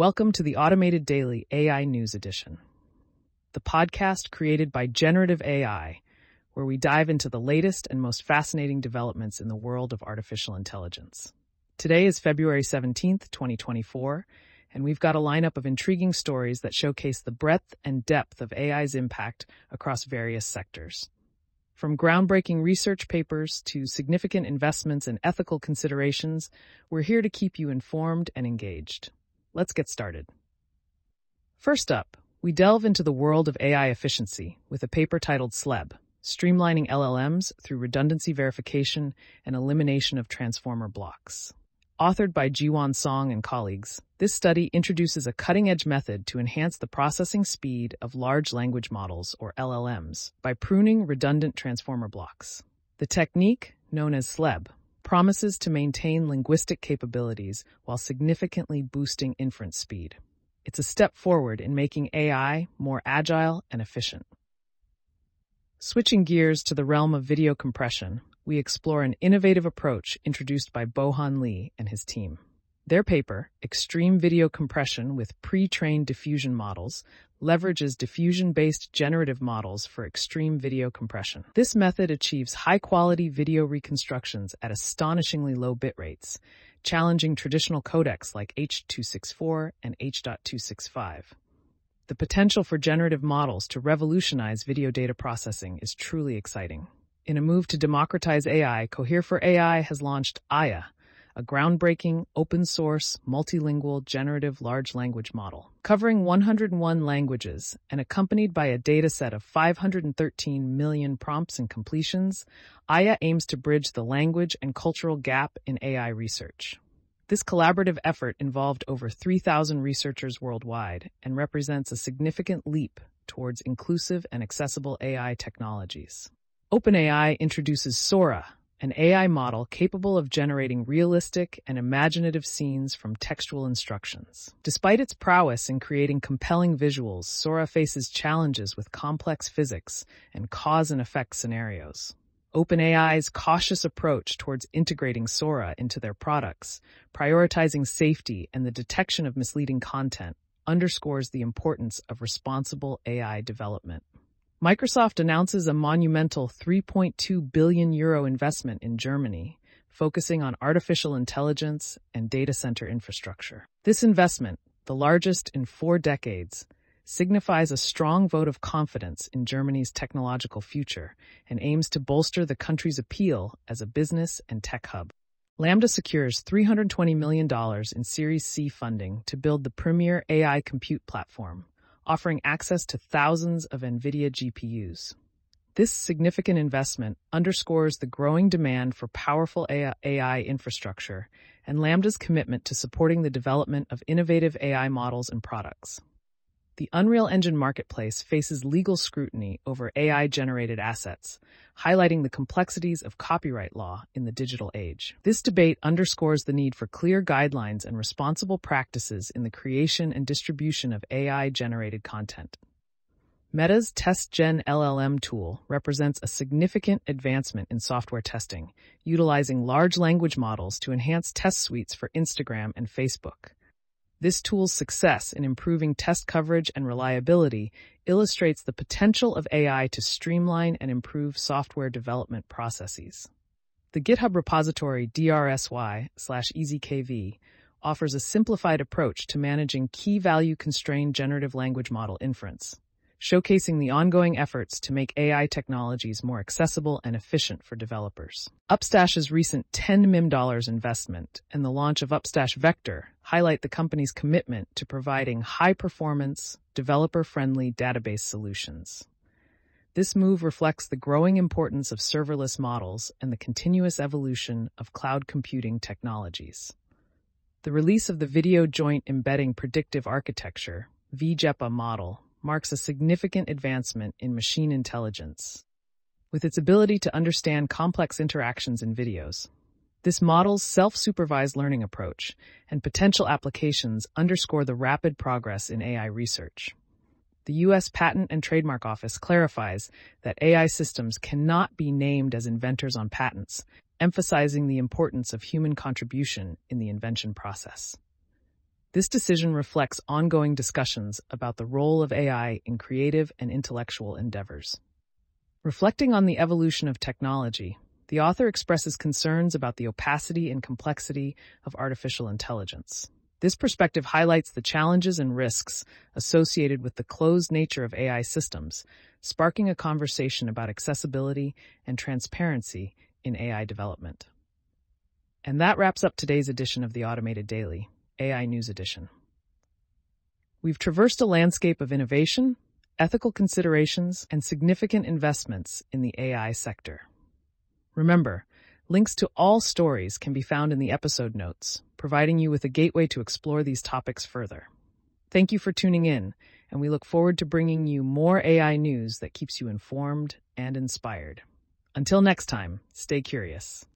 Welcome to the Automated Daily AI News Edition, the podcast created by Generative AI, where we dive into the latest and most fascinating developments in the world of artificial intelligence. Today is February 17th, 2024, and we've got a lineup of intriguing stories that showcase the breadth and depth of AI's impact across various sectors. From groundbreaking research papers to significant investments and ethical considerations, we're here to keep you informed and engaged. Let's get started. First up, we delve into the world of AI efficiency with a paper titled SLEB, Streamlining LLMs Through Redundancy Verification and Elimination of Transformer Blocks. Authored by Jiwon Song and colleagues, this study introduces a cutting-edge method to enhance the processing speed of large language models, or LLMs, by pruning redundant transformer blocks. The technique, known as SLEB, promises to maintain linguistic capabilities while significantly boosting inference speed. It's a step forward in making AI more agile and efficient. Switching gears to the realm of video compression, we explore an innovative approach introduced by Bohan Li and his team. Their paper, Extreme Video Compression with Pre-trained Diffusion Models, leverages diffusion-based generative models for extreme video compression. This method achieves high-quality video reconstructions at astonishingly low bit rates, challenging traditional codecs like H.264 and H.265. The potential for generative models to revolutionize video data processing is truly exciting. In a move to democratize AI, Cohere for AI has launched Aya, a groundbreaking, open source, multilingual generative large language model. Covering 101 languages and accompanied by a dataset of 513 million prompts and completions, Aya aims to bridge the language and cultural gap in AI research. This collaborative effort involved over 3,000 researchers worldwide and represents a significant leap towards inclusive and accessible AI technologies. OpenAI introduces Sora, an AI model capable of generating realistic and imaginative scenes from textual instructions. Despite its prowess in creating compelling visuals, Sora faces challenges with complex physics and cause and effect scenarios. OpenAI's cautious approach towards integrating Sora into their products, prioritizing safety and the detection of misleading content, underscores the importance of responsible AI development. Microsoft announces a monumental 3.2 billion euro investment in Germany, focusing on artificial intelligence and data center infrastructure. This investment, the largest in four decades, signifies a strong vote of confidence in Germany's technological future and aims to bolster the country's appeal as a business and tech hub. Lambda secures $320 million in Series C funding to build the premier AI compute platform, offering access to thousands of NVIDIA GPUs. This significant investment underscores the growing demand for powerful AI infrastructure and Lambda's commitment to supporting the development of innovative AI models and products the Unreal Engine marketplace faces legal scrutiny over AI generated assets, highlighting the complexities of copyright law in the digital age. This debate underscores the need for clear guidelines and responsible practices in the creation and distribution of AI generated content. Meta's TestGen LLM tool represents a significant advancement in software testing, utilizing large language models to enhance test suites for Instagram and Facebook. This tool's success in improving test coverage and reliability illustrates the potential of AI to streamline and improve software development processes. The GitHub repository drsy slash easykv offers a simplified approach to managing key value constrained generative language model inference showcasing the ongoing efforts to make AI technologies more accessible and efficient for developers. Upstash's recent $10 million investment and the launch of Upstash Vector highlight the company's commitment to providing high-performance, developer-friendly database solutions. This move reflects the growing importance of serverless models and the continuous evolution of cloud computing technologies. The release of the Video Joint Embedding Predictive Architecture, VJEPA model, marks a significant advancement in machine intelligence. With its ability to understand complex interactions in videos, this model's self-supervised learning approach and potential applications underscore the rapid progress in AI research. The U.S. Patent and Trademark Office clarifies that AI systems cannot be named as inventors on patents, emphasizing the importance of human contribution in the invention process. This decision reflects ongoing discussions about the role of AI in creative and intellectual endeavors. Reflecting on the evolution of technology, the author expresses concerns about the opacity and complexity of artificial intelligence. This perspective highlights the challenges and risks associated with the closed nature of AI systems, sparking a conversation about accessibility and transparency in AI development. And that wraps up today's edition of the Automated Daily. AI News Edition. We've traversed a landscape of innovation, ethical considerations, and significant investments in the AI sector. Remember, links to all stories can be found in the episode notes, providing you with a gateway to explore these topics further. Thank you for tuning in, and we look forward to bringing you more AI news that keeps you informed and inspired. Until next time, stay curious.